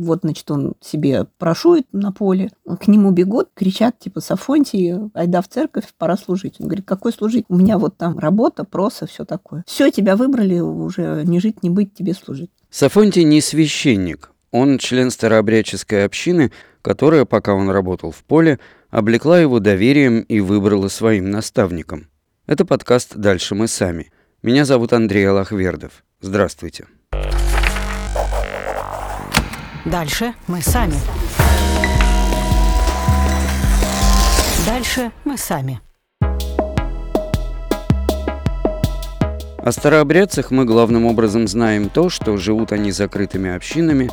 Вот, значит, он себе прошует на поле, к нему бегут, кричат, типа, Сафонтий, айда в церковь, пора служить. Он говорит, какой служить? У меня вот там работа, проса, все такое. Все, тебя выбрали, уже не жить, не быть, тебе служить. Сафонтий не священник. Он член старообрядческой общины, которая, пока он работал в поле, облекла его доверием и выбрала своим наставником. Это подкаст «Дальше мы сами». Меня зовут Андрей Аллахвердов. Здравствуйте. Дальше мы сами. Дальше мы сами. О старообрядцах мы главным образом знаем то, что живут они закрытыми общинами,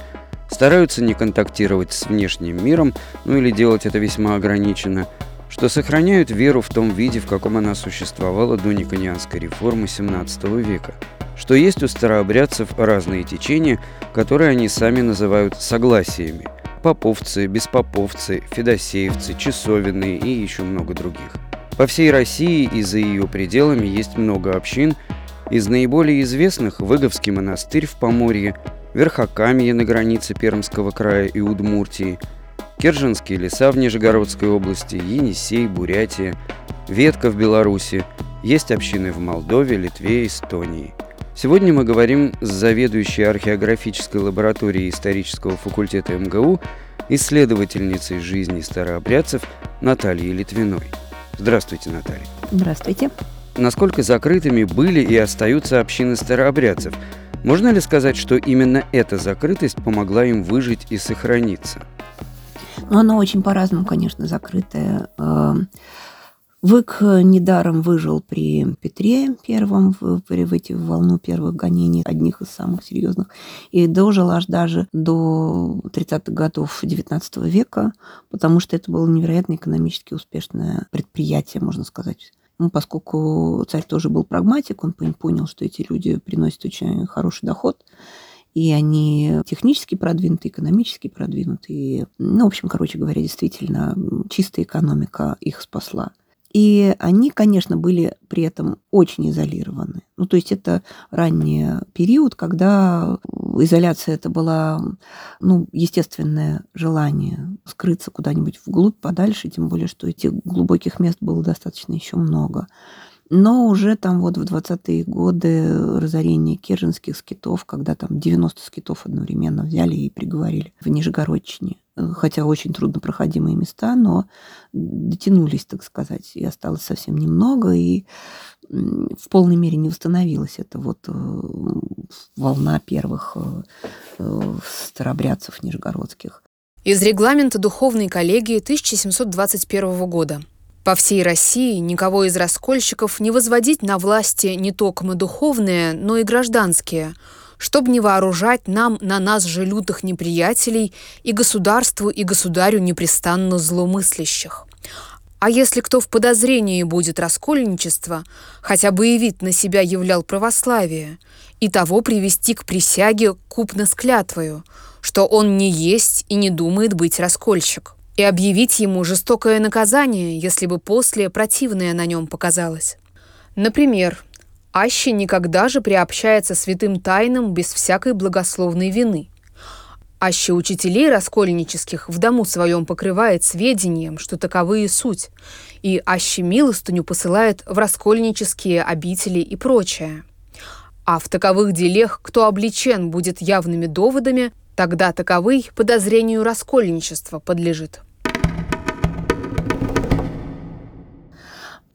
стараются не контактировать с внешним миром, ну или делать это весьма ограниченно, что сохраняют веру в том виде, в каком она существовала до Никонианской реформы XVII века – что есть у старообрядцев разные течения, которые они сами называют согласиями. Поповцы, беспоповцы, федосеевцы, часовенные и еще много других. По всей России и за ее пределами есть много общин. Из наиболее известных – Выговский монастырь в Поморье, Верхокамье на границе Пермского края и Удмуртии, Керженские леса в Нижегородской области, Енисей, Бурятия, Ветка в Беларуси, есть общины в Молдове, Литве, Эстонии – Сегодня мы говорим с заведующей археографической лабораторией исторического факультета МГУ, исследовательницей жизни старообрядцев Натальей Литвиной. Здравствуйте, Наталья. Здравствуйте. Насколько закрытыми были и остаются общины старообрядцев? Можно ли сказать, что именно эта закрытость помогла им выжить и сохраниться? Ну, она очень по-разному, конечно, закрытая. Эм, Вык недаром выжил при Петре Первом, в, в, в, в волну первых гонений, одних из самых серьезных, и дожил аж даже до 30-х годов XIX века, потому что это было невероятно экономически успешное предприятие, можно сказать. Ну, поскольку царь тоже был прагматик, он понял, что эти люди приносят очень хороший доход, и они технически продвинуты, экономически продвинуты. Ну, в общем, короче говоря, действительно, чистая экономика их спасла. И они, конечно, были при этом очень изолированы. Ну, то есть это ранний период, когда изоляция это была, ну, естественное желание скрыться куда-нибудь вглубь, подальше, тем более, что этих глубоких мест было достаточно еще много. Но уже там вот в 20-е годы разорение киржинских скитов, когда там 90 скитов одновременно взяли и приговорили в Нижегородчине хотя очень труднопроходимые места, но дотянулись, так сказать, и осталось совсем немного, и в полной мере не восстановилась эта вот э, волна первых э, э, старобрядцев нижегородских. Из регламента духовной коллегии 1721 года. По всей России никого из раскольщиков не возводить на власти не только духовные, но и гражданские – чтобы не вооружать нам на нас же лютых неприятелей и государству и государю непрестанно зломыслящих. А если кто в подозрении будет раскольничество, хотя бы и вид на себя являл православие, и того привести к присяге купно с клятвою, что он не есть и не думает быть раскольщик, и объявить ему жестокое наказание, если бы после противное на нем показалось. Например, аще никогда же приобщается святым тайнам без всякой благословной вины. Аще учителей раскольнических в дому своем покрывает сведением, что таковые суть, и аще милостыню посылает в раскольнические обители и прочее. А в таковых делах, кто обличен будет явными доводами, тогда таковый подозрению раскольничества подлежит.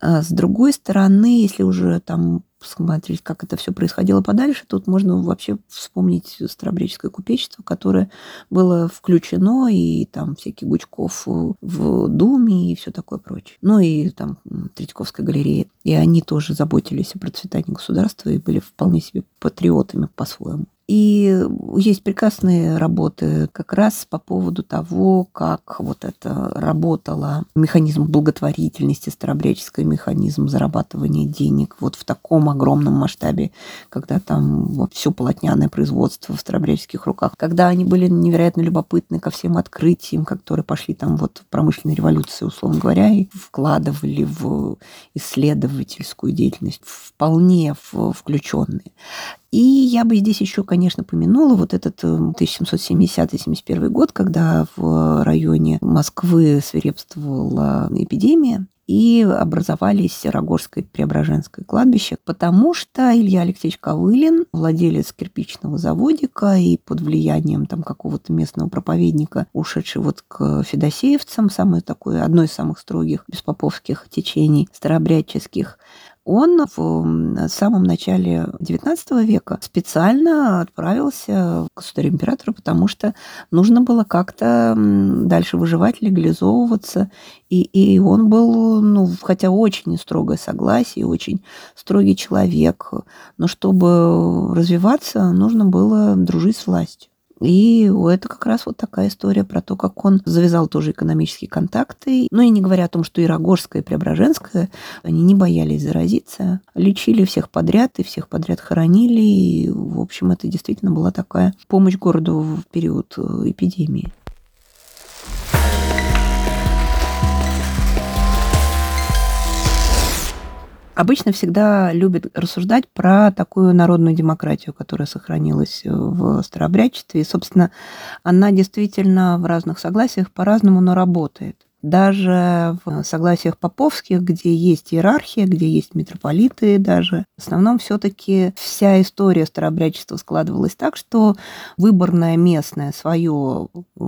С другой стороны, если уже там посмотреть, как это все происходило подальше, тут можно вообще вспомнить старобреческое купечество, которое было включено, и там всякие Гучков в Думе и все такое прочее. Ну и там Третьяковская галерея. И они тоже заботились о процветании государства и были вполне себе патриотами по-своему. И есть прекрасные работы как раз по поводу того, как вот это работало механизм благотворительности, старобряческий механизм зарабатывания денег вот в таком огромном масштабе, когда там вот все полотняное производство в старобряческих руках, когда они были невероятно любопытны ко всем открытиям, которые пошли там вот в промышленной революции, условно говоря, и вкладывали в исследовательскую деятельность, вполне включенные. И я бы здесь еще, конечно, помянула вот этот 1770-71 год, когда в районе Москвы свирепствовала эпидемия и образовались Рогорское и Преображенское кладбище, потому что Илья Алексеевич Ковылин, владелец кирпичного заводика и под влиянием там какого-то местного проповедника, ушедший вот к федосеевцам, самое такое, одно из самых строгих беспоповских течений старообрядческих, он в самом начале XIX века специально отправился к государю-императору, потому что нужно было как-то дальше выживать, легализовываться. И, и он был, ну, хотя очень строгое согласие, очень строгий человек, но чтобы развиваться, нужно было дружить с властью. И это как раз вот такая история про то, как он завязал тоже экономические контакты. Ну и не говоря о том, что и Рогожская, и Преображенская, они не боялись заразиться, лечили всех подряд и всех подряд хоронили. И, в общем, это действительно была такая помощь городу в период э, эпидемии. Обычно всегда любят рассуждать про такую народную демократию, которая сохранилась в старообрядчестве. И, собственно, она действительно в разных согласиях по-разному, но работает. Даже в согласиях поповских, где есть иерархия, где есть митрополиты даже, в основном все-таки вся история старообрядчества складывалась так, что выборное местное свое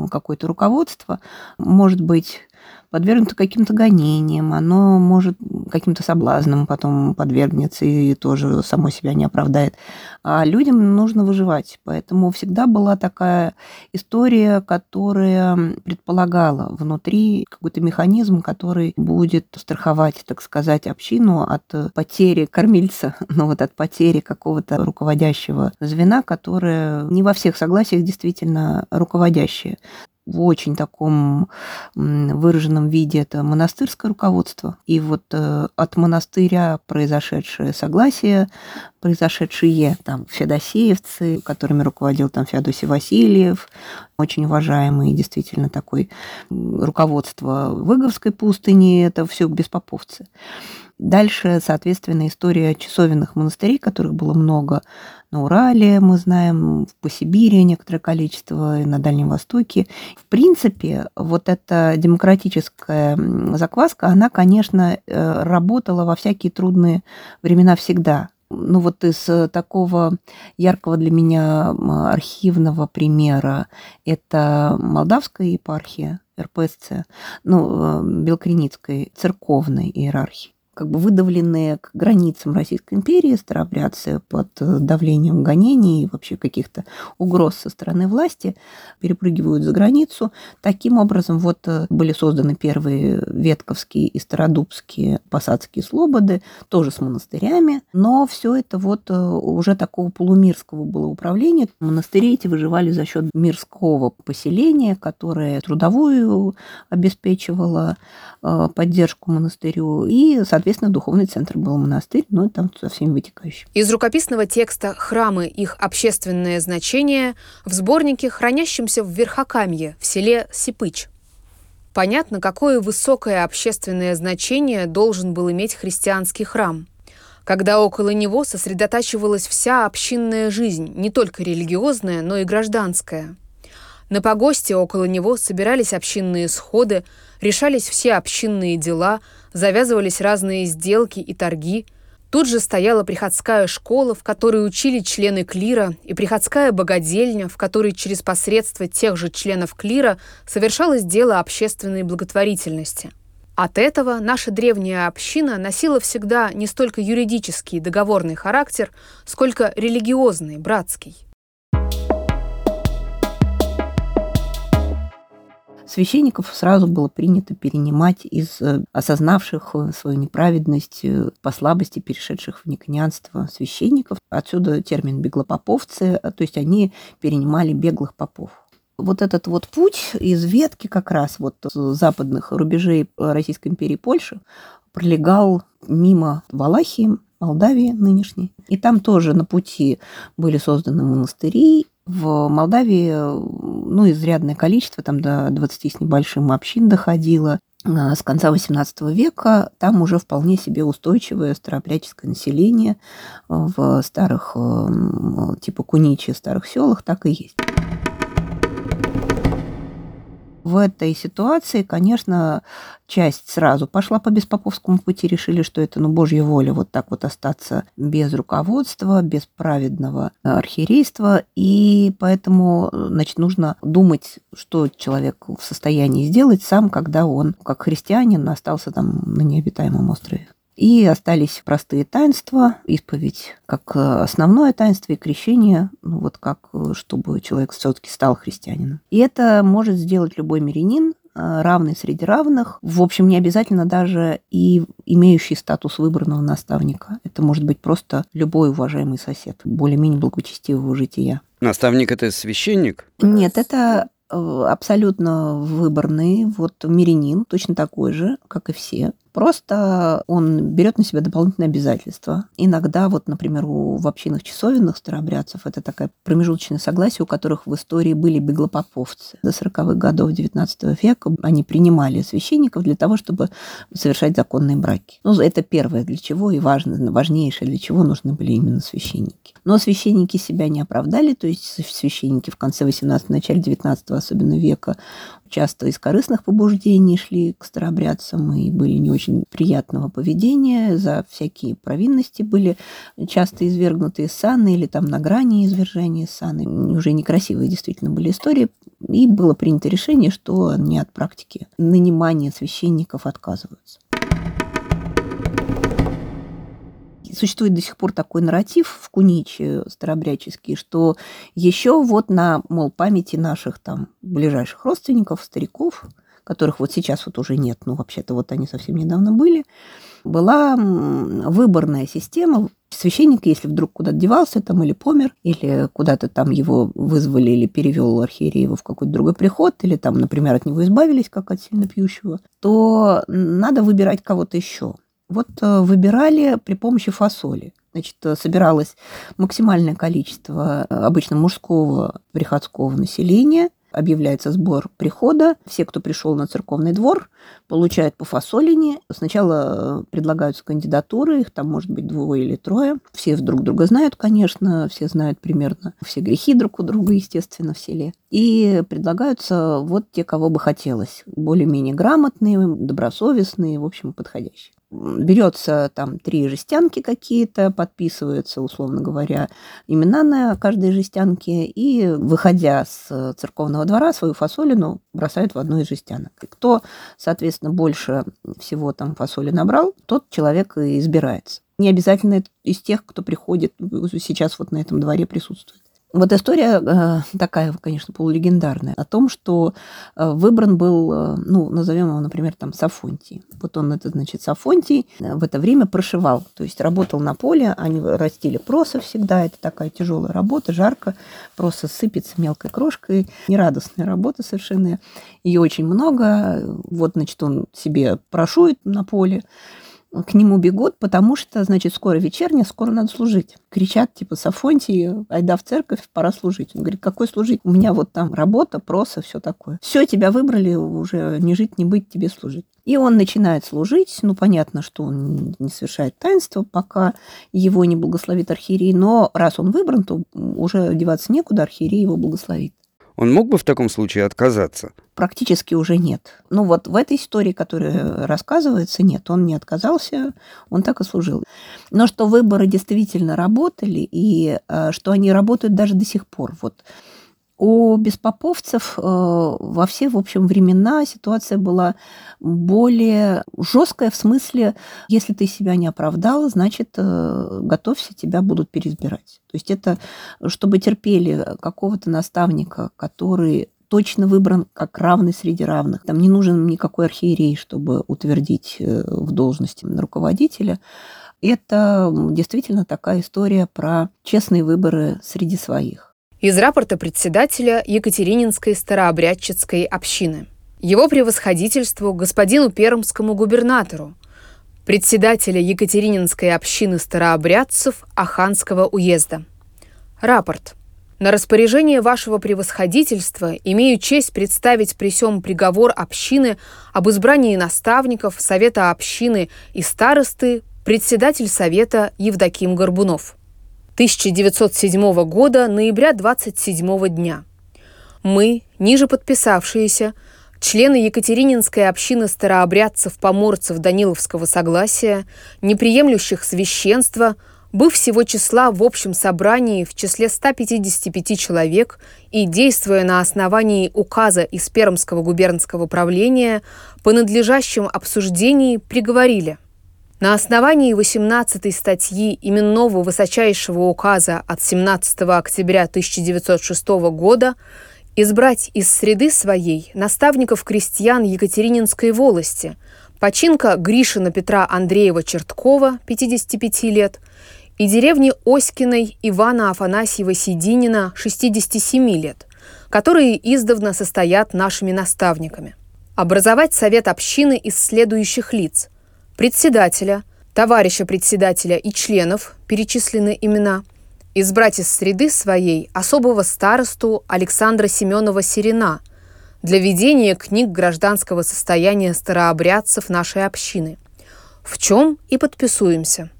какое-то руководство может быть подвергнуто каким-то гонениям, оно может каким-то соблазнам потом подвергнется и тоже само себя не оправдает. А людям нужно выживать. Поэтому всегда была такая история, которая предполагала внутри какой-то механизм, который будет страховать, так сказать, общину от потери кормильца, ну вот от потери какого-то руководящего звена, которое не во всех согласиях действительно руководящее в очень таком выраженном виде это монастырское руководство. И вот э, от монастыря произошедшее согласие, произошедшие там федосеевцы, которыми руководил там Феодосий Васильев, очень уважаемый действительно такой руководство Выговской пустыни, это все беспоповцы. Дальше, соответственно, история часовенных монастырей, которых было много на Урале, мы знаем, по Сибири некоторое количество, и на Дальнем Востоке. В принципе, вот эта демократическая закваска, она, конечно, э, работала во всякие трудные времена всегда. Ну вот из такого яркого для меня архивного примера это Молдавская епархия, РПСЦ, ну, э, Белкреницкой церковной иерархии как бы выдавленные к границам Российской империи, старообрядцы под давлением гонений и вообще каких-то угроз со стороны власти перепрыгивают за границу. Таким образом, вот э, были созданы первые ветковские и стародубские посадские слободы, тоже с монастырями, но все это вот э, уже такого полумирского было управления. Монастыри эти выживали за счет мирского поселения, которое трудовую обеспечивало, э, поддержку монастырю и, соответственно, Соответственно, духовный центр был монастырь, но там со всеми вытекающим. Из рукописного текста «Храмы. Их общественное значение» в сборнике, хранящемся в Верхокамье, в селе Сипыч. Понятно, какое высокое общественное значение должен был иметь христианский храм – когда около него сосредотачивалась вся общинная жизнь, не только религиозная, но и гражданская. На погосте около него собирались общинные сходы, решались все общинные дела, завязывались разные сделки и торги. Тут же стояла приходская школа, в которой учили члены клира, и приходская богадельня, в которой через посредство тех же членов клира совершалось дело общественной благотворительности. От этого наша древняя община носила всегда не столько юридический договорный характер, сколько религиозный, братский. Священников сразу было принято перенимать из э, осознавших э, свою неправедность, э, по слабости перешедших в никонянство священников. Отсюда термин «беглопоповцы», то есть они перенимали беглых попов. Вот этот вот путь из ветки как раз вот западных рубежей Российской империи Польши пролегал мимо Валахии, Молдавии нынешней. И там тоже на пути были созданы монастыри, в Молдавии, ну, изрядное количество, там до 20 с небольшим общин доходило. с конца XVIII века там уже вполне себе устойчивое старообрядческое население в старых, типа Куничи, старых селах так и есть в этой ситуации, конечно, часть сразу пошла по беспоповскому пути, решили, что это, ну, божья воля, вот так вот остаться без руководства, без праведного архиерейства, и поэтому, значит, нужно думать, что человек в состоянии сделать сам, когда он, как христианин, остался там на необитаемом острове. И остались простые таинства, исповедь как основное таинство и крещение, ну вот как, чтобы человек все-таки стал христианином. И это может сделать любой мирянин, э, равный среди равных, в общем, не обязательно даже и имеющий статус выбранного наставника. Это может быть просто любой уважаемый сосед, более-менее благочестивого жития. Наставник – это священник? Нет, это э, абсолютно выборный, вот мирянин, точно такой же, как и все, Просто он берет на себя дополнительные обязательства. Иногда, вот, например, у в общинах часовенных старообрядцев это такая промежуточное согласие, у которых в истории были беглопоповцы. До 40-х годов XIX века они принимали священников для того, чтобы совершать законные браки. Ну, это первое, для чего и важно, важнейшее, для чего нужны были именно священники. Но священники себя не оправдали, то есть священники в конце 18 начале 19 особенно века часто из корыстных побуждений шли к старообрядцам и были не очень приятного поведения, за всякие провинности были часто извергнуты из саны или там на грани извержения саны. Уже некрасивые действительно были истории. И было принято решение, что они от практики нанимания священников отказываются. Существует до сих пор такой нарратив в Куниче старобряческий, что еще вот на, мол, памяти наших там ближайших родственников, стариков, которых вот сейчас вот уже нет, ну, вообще-то вот они совсем недавно были, была выборная система. Священник, если вдруг куда-то девался там или помер, или куда-то там его вызвали или перевел архиерей его в какой-то другой приход, или там, например, от него избавились, как от сильно пьющего, то надо выбирать кого-то еще. Вот э, выбирали при помощи фасоли. Значит, э, собиралось максимальное количество э, обычно мужского приходского населения, объявляется сбор прихода. Все, кто пришел на церковный двор, получают по фасолине. Сначала предлагаются кандидатуры, их там может быть двое или трое. Все друг друга знают, конечно, все знают примерно все грехи друг у друга, естественно, в селе. И предлагаются вот те, кого бы хотелось. Более-менее грамотные, добросовестные, в общем, подходящие берется там три жестянки какие-то, подписываются, условно говоря, имена на каждой жестянке, и, выходя с церковного двора, свою фасолину бросают в одну из жестянок. И кто, соответственно, больше всего там фасоли набрал, тот человек и избирается. Не обязательно из тех, кто приходит сейчас вот на этом дворе присутствует. Вот история э, такая, конечно, полулегендарная, о том, что э, выбран был, э, ну, назовем его, например, там, Сафонтий. Вот он, это значит, Сафонтий в это время прошивал, то есть работал на поле, они растили проса всегда, это такая тяжелая работа, жарко, проса сыпется мелкой крошкой, нерадостная работа совершенно, ее очень много, вот, значит, он себе прошует на поле, к нему бегут, потому что, значит, скоро вечерняя, скоро надо служить. Кричат, типа, Сафонтий, айда в церковь, пора служить. Он говорит, какой служить? У меня вот там работа, проса, все такое. Все, тебя выбрали, уже не жить, не быть, тебе служить. И он начинает служить. Ну, понятно, что он не совершает таинство, пока его не благословит архиерей. Но раз он выбран, то уже деваться некуда, архиерей его благословит. Он мог бы в таком случае отказаться? Практически уже нет. Ну вот в этой истории, которая рассказывается, нет, он не отказался, он так и служил. Но что выборы действительно работали, и э, что они работают даже до сих пор. Вот у беспоповцев э, во все, в общем, времена ситуация была более жесткая в смысле, если ты себя не оправдал, значит, э, готовься, тебя будут переизбирать. То есть это, чтобы терпели какого-то наставника, который точно выбран как равный среди равных. Там не нужен никакой архиерей, чтобы утвердить э, в должности руководителя. Это действительно такая история про честные выборы среди своих из рапорта председателя Екатерининской старообрядческой общины. Его превосходительству господину пермскому губернатору, председателя Екатерининской общины старообрядцев Аханского уезда. Рапорт. На распоряжение вашего превосходительства имею честь представить при сём приговор общины об избрании наставников, совета общины и старосты, председатель совета Евдоким Горбунов. 1907 года, ноября 27 дня. Мы, ниже подписавшиеся, члены Екатерининской общины старообрядцев-поморцев Даниловского согласия, неприемлющих священства, быв всего числа в общем собрании в числе 155 человек и действуя на основании указа из Пермского губернского правления, по надлежащем обсуждении приговорили на основании 18 статьи именного высочайшего указа от 17 октября 1906 года избрать из среды своей наставников крестьян Екатерининской волости, починка Гришина Петра Андреева Черткова, 55 лет, и деревни Оськиной Ивана Афанасьева Сидинина, 67 лет, которые издавна состоят нашими наставниками. Образовать совет общины из следующих лиц – председателя, товарища председателя и членов, перечислены имена – избрать из среды своей особого старосту Александра Семенова Серена для ведения книг гражданского состояния старообрядцев нашей общины, в чем и подписуемся.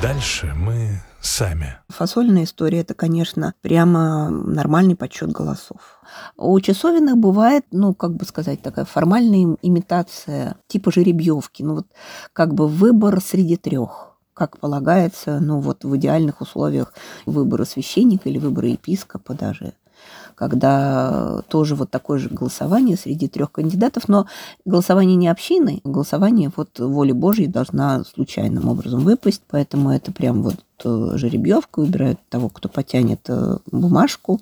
Дальше мы сами. Фасольная история – это, конечно, прямо нормальный подсчет голосов. У часовенных бывает, ну, как бы сказать, такая формальная имитация типа жеребьевки. Ну, вот как бы выбор среди трех как полагается, ну вот в идеальных условиях выбора священника или выбора епископа даже когда тоже вот такое же голосование среди трех кандидатов, но голосование не общины, голосование вот воли Божьей должна случайным образом выпасть, поэтому это прям вот э, жеребьевка, выбирают того, кто потянет э, бумажку,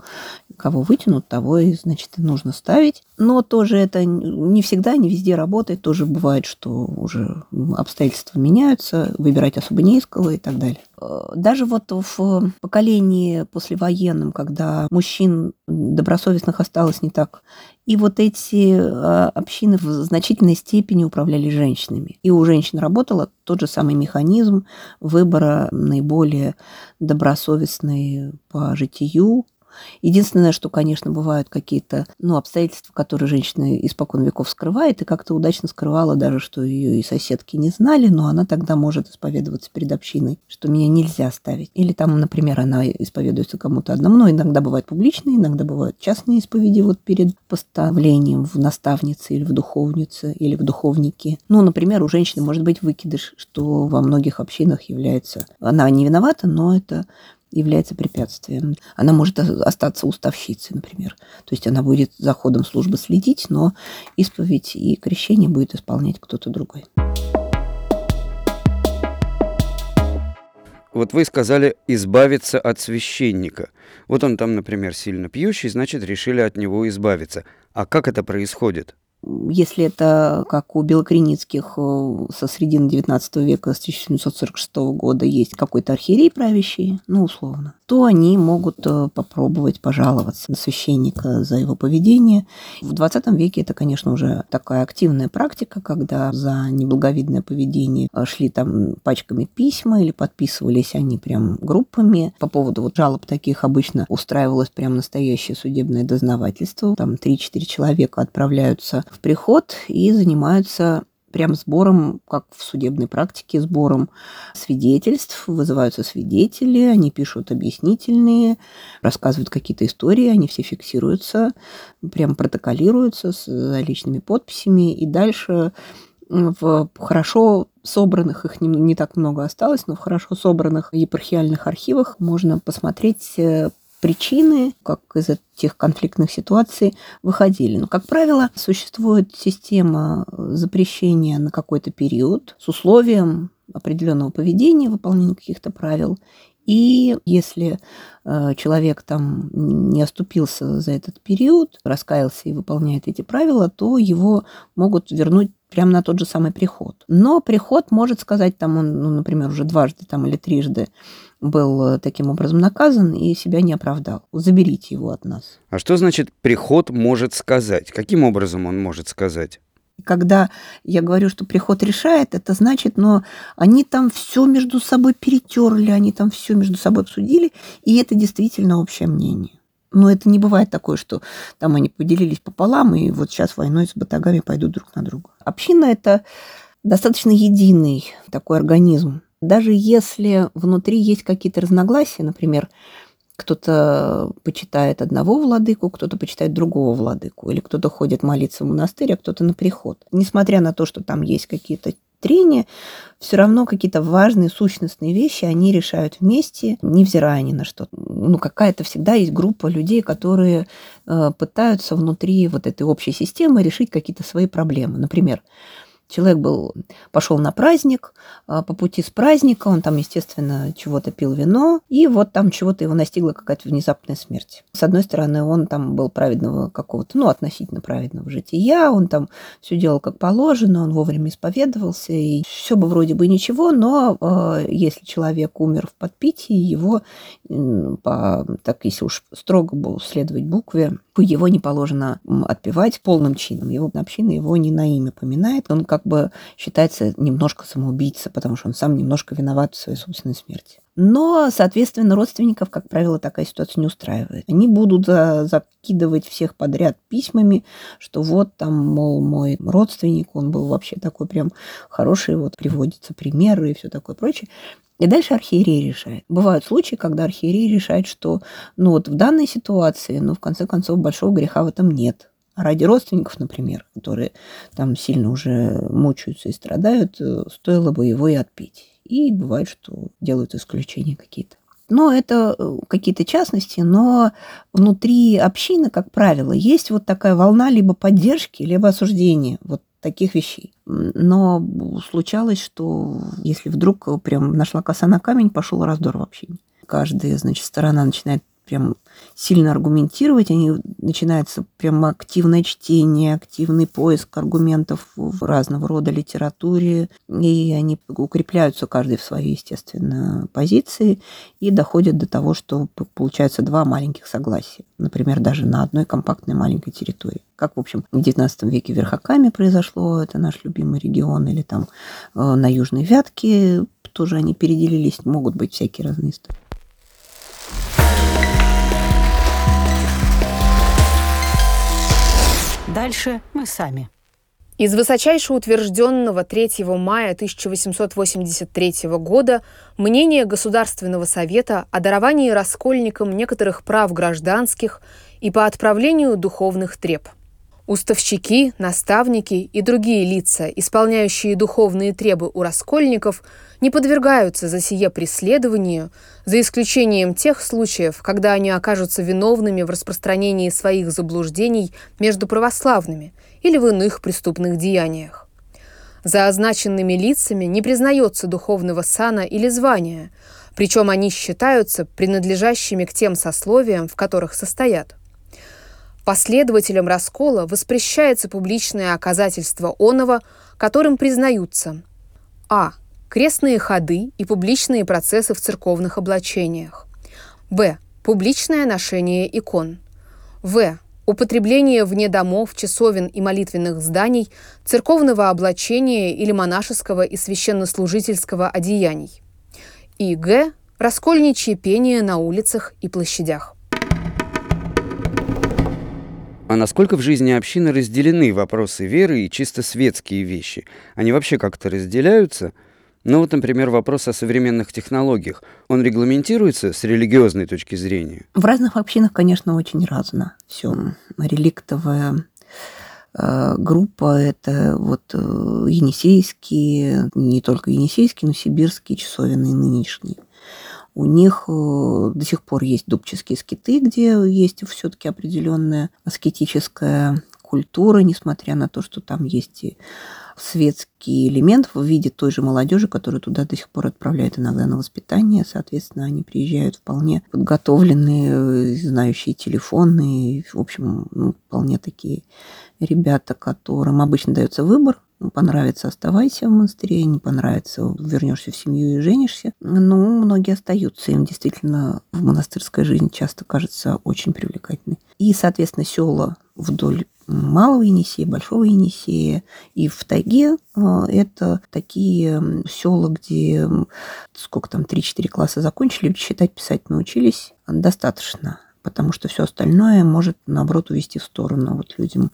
кого вытянут, того и, значит, нужно ставить. Но тоже это не всегда, не везде работает. Тоже бывает, что уже обстоятельства меняются, выбирать особо не искало и так далее. Э, даже вот в поколении послевоенном, когда мужчин добросовестных осталось не так, и вот эти э, общины в значительной степени управляли женщинами. И у женщин работал тот же самый механизм выбора наиболее добросовестной по житию Единственное, что, конечно, бывают какие-то ну, обстоятельства, которые женщина испокон веков скрывает, и как-то удачно скрывала даже, что ее и соседки не знали, но она тогда может исповедоваться перед общиной, что меня нельзя ставить. Или там, например, она исповедуется кому-то одному, но иногда бывают публичные, иногда бывают частные исповеди вот перед поставлением в наставнице или в духовнице или в духовнике. Ну, например, у женщины может быть выкидыш, что во многих общинах является... Она не виновата, но это является препятствием. Она может остаться уставщицей, например. То есть она будет за ходом службы следить, но исповедь и крещение будет исполнять кто-то другой. Вот вы сказали избавиться от священника. Вот он там, например, сильно пьющий, значит, решили от него избавиться. А как это происходит? Если это, как у белокреницких э, со средины XIX века, с 1746 года, есть какой-то архиерей правящий, ну, условно, то они могут э, попробовать пожаловаться на священника за его поведение. В XX веке это, конечно, уже такая активная практика, когда за неблаговидное поведение э, шли там пачками письма или подписывались они прям группами. По поводу вот жалоб таких обычно устраивалось прям настоящее судебное дознавательство. Там 3-4 человека отправляются в приход и занимаются прям сбором, как в судебной практике, сбором свидетельств. Вызываются свидетели, они пишут объяснительные, рассказывают какие-то истории, они все фиксируются, прям протоколируются с личными подписями. И дальше в хорошо собранных, их не, не так много осталось, но в хорошо собранных епархиальных архивах можно посмотреть э, причины, как из этих конфликтных ситуаций выходили. Но, как правило, существует система запрещения на какой-то период с условием определенного поведения, выполнения каких-то правил. И если э, человек там не оступился за этот период, раскаялся и выполняет эти правила, то его могут вернуть прямо на тот же самый приход. Но приход может сказать, там он, ну, например, уже дважды там, или трижды был э, таким образом наказан и себя не оправдал. Заберите его от нас. А что значит приход может сказать? Каким образом он может сказать? Когда я говорю, что приход решает, это значит, но они там все между собой перетерли, они там все между собой обсудили, и это действительно общее мнение. Но это не бывает такое, что там они поделились пополам, и вот сейчас войной с батагами пойдут друг на друга. Община – это достаточно единый такой организм. Даже если внутри есть какие-то разногласия, например, кто-то почитает одного владыку, кто-то почитает другого владыку, или кто-то ходит молиться в монастырь, а кто-то на приход. Несмотря на то, что там есть какие-то трения, все равно какие-то важные сущностные вещи они решают вместе, невзирая ни на что. Ну, какая-то всегда есть группа людей, которые э, пытаются внутри вот этой общей системы решить какие-то свои проблемы. Например, Человек был, пошел на праздник, а, по пути с праздника он там, естественно, чего-то пил вино, и вот там чего-то его настигла какая-то внезапная смерть. С одной стороны, он там был праведного какого-то, ну, относительно праведного жития, он там все делал как положено, он вовремя исповедовался, и все бы вроде бы ничего, но э, если человек умер в подпитии, его, э, по, так если уж строго было следовать букве, его не положено отпевать полным чином. Его община его не на имя поминает. Он как бы считается немножко самоубийца, потому что он сам немножко виноват в своей собственной смерти. Но, соответственно, родственников, как правило, такая ситуация не устраивает. Они будут закидывать всех подряд письмами, что вот там, мол, мой родственник, он был вообще такой прям хороший, вот приводятся примеры и все такое прочее. И дальше архиерей решает. Бывают случаи, когда архиерей решает, что ну вот в данной ситуации, ну в конце концов, большого греха в этом нет. Ради родственников, например, которые там сильно уже мучаются и страдают, э, стоило бы его и отпить. И бывает, что делают исключения какие-то. Но это э, какие-то частности, но внутри общины, как правило, есть вот такая волна либо поддержки, либо осуждения. Вот таких вещей. Но случалось, что если вдруг прям нашла коса на камень, пошел раздор вообще. Каждая, значит, сторона начинает прям сильно аргументировать, они начинается прям активное чтение, активный поиск аргументов в разного рода литературе, и они укрепляются каждый в своей, естественно, позиции и доходят до того, что получается два маленьких согласия, например, даже на одной компактной маленькой территории. Как, в общем, в XIX веке в Верхокаме произошло, это наш любимый регион, или там э, на Южной Вятке тоже они переделились, могут быть всякие разные истории. Дальше мы сами. Из высочайше утвержденного 3 мая 1883 года мнение Государственного совета о даровании раскольникам некоторых прав гражданских и по отправлению духовных треб – Уставщики, наставники и другие лица, исполняющие духовные требы у раскольников, не подвергаются за сие преследованию, за исключением тех случаев, когда они окажутся виновными в распространении своих заблуждений между православными или в иных преступных деяниях. За означенными лицами не признается духовного сана или звания, причем они считаются принадлежащими к тем сословиям, в которых состоят. Последователям раскола воспрещается публичное оказательство оного, которым признаются а. Крестные ходы и публичные процессы в церковных облачениях. б. Публичное ношение икон. в. Употребление вне домов, часовен и молитвенных зданий, церковного облачения или монашеского и священнослужительского одеяний. И г. Раскольничье пение на улицах и площадях. А насколько в жизни общины разделены вопросы веры и чисто светские вещи? Они вообще как-то разделяются? Ну вот, например, вопрос о современных технологиях. Он регламентируется с религиозной точки зрения? В разных общинах, конечно, очень разно. Все реликтовая э, группа это вот э, енисейские, не только енисейские, но сибирские часовенные нынешние. У них э, до сих пор есть дубческие скиты, где есть все-таки определенная аскетическая культура, несмотря на то, что там есть и светский элемент в виде той же молодежи, которую туда до сих пор отправляют иногда на воспитание. Соответственно, они приезжают вполне подготовленные, знающие телефоны. В общем, ну, вполне такие ребята, которым обычно дается выбор понравится, оставайся в монастыре, не понравится, вернешься в семью и женишься. Ну, многие остаются, им действительно в монастырская жизнь часто кажется очень привлекательной. И, соответственно, села вдоль Малого Енисея, Большого Енисея. И в тайге э, это такие села, где сколько там, 3-4 класса закончили, читать, писать научились, достаточно потому что все остальное может, наоборот, увести в сторону. Вот людям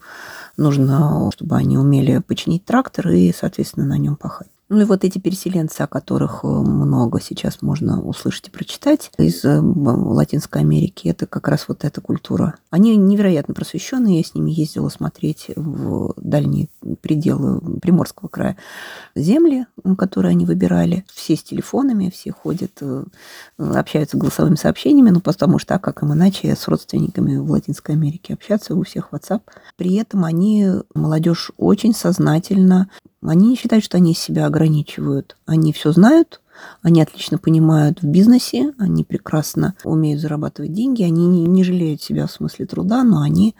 нужно, чтобы они умели починить трактор и, соответственно, на нем пахать. Ну и вот эти переселенцы, о которых э, много сейчас можно услышать и прочитать из э, Латинской Америки, это как раз вот эта культура. Они невероятно просвещенные, я с ними ездила смотреть в дальние пределы Приморского края земли, которые они выбирали. Все с телефонами, все ходят, э, общаются голосовыми сообщениями, ну потому что, а как им иначе, с родственниками в Латинской Америке общаться, у всех WhatsApp. При этом они, молодежь, очень сознательно они не считают, что они себя ограничивают. Они все знают, они отлично понимают в бизнесе, они прекрасно умеют зарабатывать деньги, они не, не жалеют себя в смысле труда, но они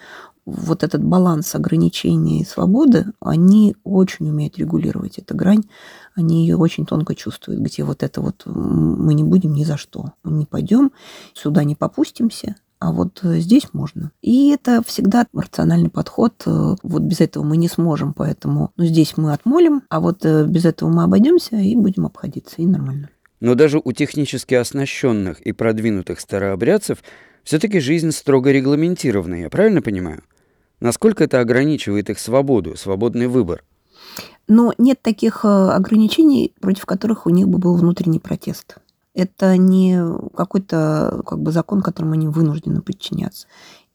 вот этот баланс ограничений и свободы, они очень умеют регулировать эту грань, они ее очень тонко чувствуют, где вот это вот мы не будем ни за что, мы не пойдем, сюда не попустимся, а вот э, здесь можно. И это всегда рациональный подход. Э, вот без этого мы не сможем, поэтому ну, здесь мы отмолим, а вот э, без этого мы обойдемся и будем обходиться, и нормально. Но даже у технически оснащенных и продвинутых старообрядцев все-таки жизнь строго регламентирована, я правильно понимаю? Насколько это ограничивает их свободу, свободный выбор? Но нет таких ограничений, против которых у них бы был внутренний протест. Это не какой-то как бы закон, которому они вынуждены подчиняться.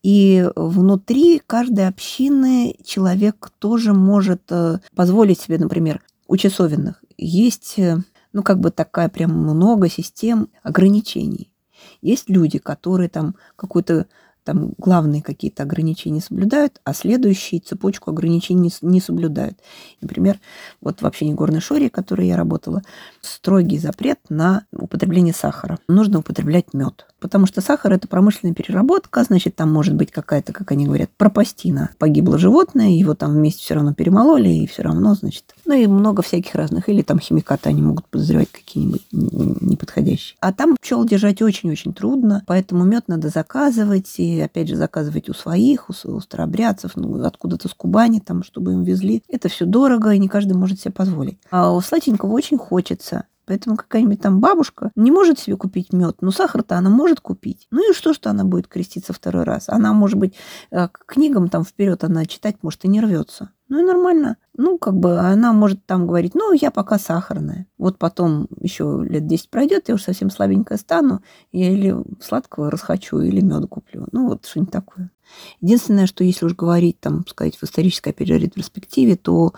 И внутри каждой общины человек тоже может э, позволить себе, например, у часовенных есть, э, ну, как бы такая прям много систем ограничений. Есть люди, которые там какую-то там главные какие-то ограничения соблюдают, а следующие цепочку ограничений не соблюдают. Например, вот в общине Горной Шори, в которой я работала, строгий запрет на употребление сахара. Нужно употреблять мед. Потому что сахар – это промышленная переработка, значит, там может быть какая-то, как они говорят, пропастина. Погибло животное, его там вместе все равно перемололи, и все равно, значит, ну и много всяких разных. Или там химикаты они могут подозревать какие-нибудь неподходящие. А там пчел держать очень-очень трудно, поэтому мед надо заказывать, и опять же заказывать у своих, у, у старобрядцев, ну, откуда-то с Кубани, там, чтобы им везли. Это все дорого, и не каждый может себе позволить. А у сладенького очень хочется. Поэтому какая-нибудь там бабушка не может себе купить мед, но сахар-то она может купить. Ну и что, что она будет креститься второй раз? Она, может быть, э, к книгам там вперед она читать может и не рвется. Ну и нормально. Ну, как бы она может там говорить, ну, я пока сахарная. Вот потом еще лет 10 пройдет, я уже совсем слабенькая стану, я или сладкого расхочу, или меда куплю. Ну, вот что-нибудь такое. Единственное, что если уж говорить, там, сказать, в исторической, опять же, ретроспективе, то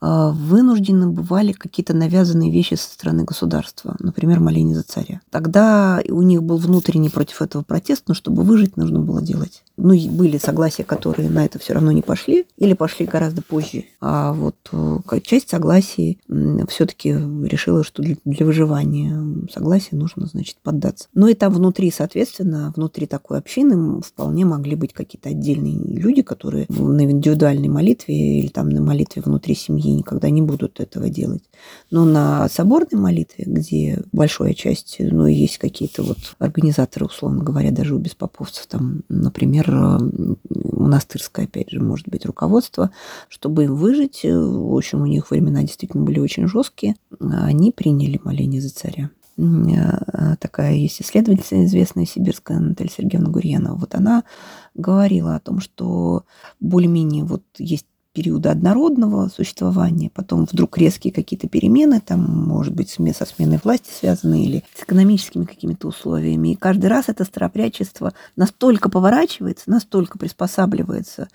э, вынуждены бывали какие-то навязанные вещи со стороны государства, например, моление за царя. Тогда у них был внутренний против этого протест, но чтобы выжить, нужно было делать. Ну, были согласия, которые на это все равно не пошли, или пошли гораздо позже. А вот э, часть согласий все-таки решила, что для, выживания согласия нужно, значит, поддаться. Но и там внутри, соответственно, внутри такой общины вполне могли быть какие-то отдельные люди, которые на индивидуальной молитве или там на молитве внутри семьи никогда не будут этого делать. Но на соборной молитве, где большая часть, ну, есть какие-то вот организаторы, условно говоря, даже у беспоповцев, там, например, э, монастырское, опять же, может быть, руководство, чтобы им выжить, в общем, у них времена действительно были очень жесткие, они приняли моление за царя э, такая есть исследовательница известная сибирская Наталья Сергеевна Гурьянова. Вот она говорила о том, что более-менее вот есть периода однородного существования, потом вдруг резкие какие-то перемены, там, может быть, со сменой власти связаны или с экономическими какими-то условиями. И каждый раз это старопрячество настолько поворачивается, настолько приспосабливается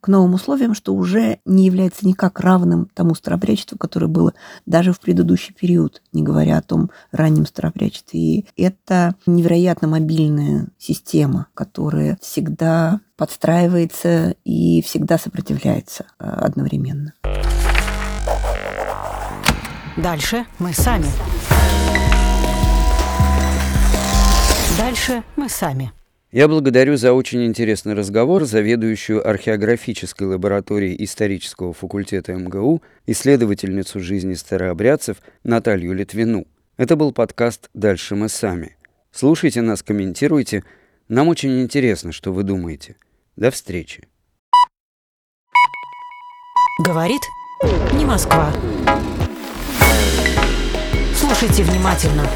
к новым условиям, что уже не является никак равным тому старопрячеству, которое было даже в предыдущий период, не говоря о том раннем старопрячестве. И это невероятно мобильная система, которая всегда подстраивается и всегда сопротивляется э, одновременно. Дальше мы сами. Дальше мы сами. Я благодарю за очень интересный разговор заведующую археографической лабораторией исторического факультета МГУ, исследовательницу жизни старообрядцев Наталью Литвину. Это был подкаст «Дальше мы сами». Слушайте нас, комментируйте. Нам очень интересно, что вы думаете. До встречи. Говорит не Москва. Слушайте внимательно.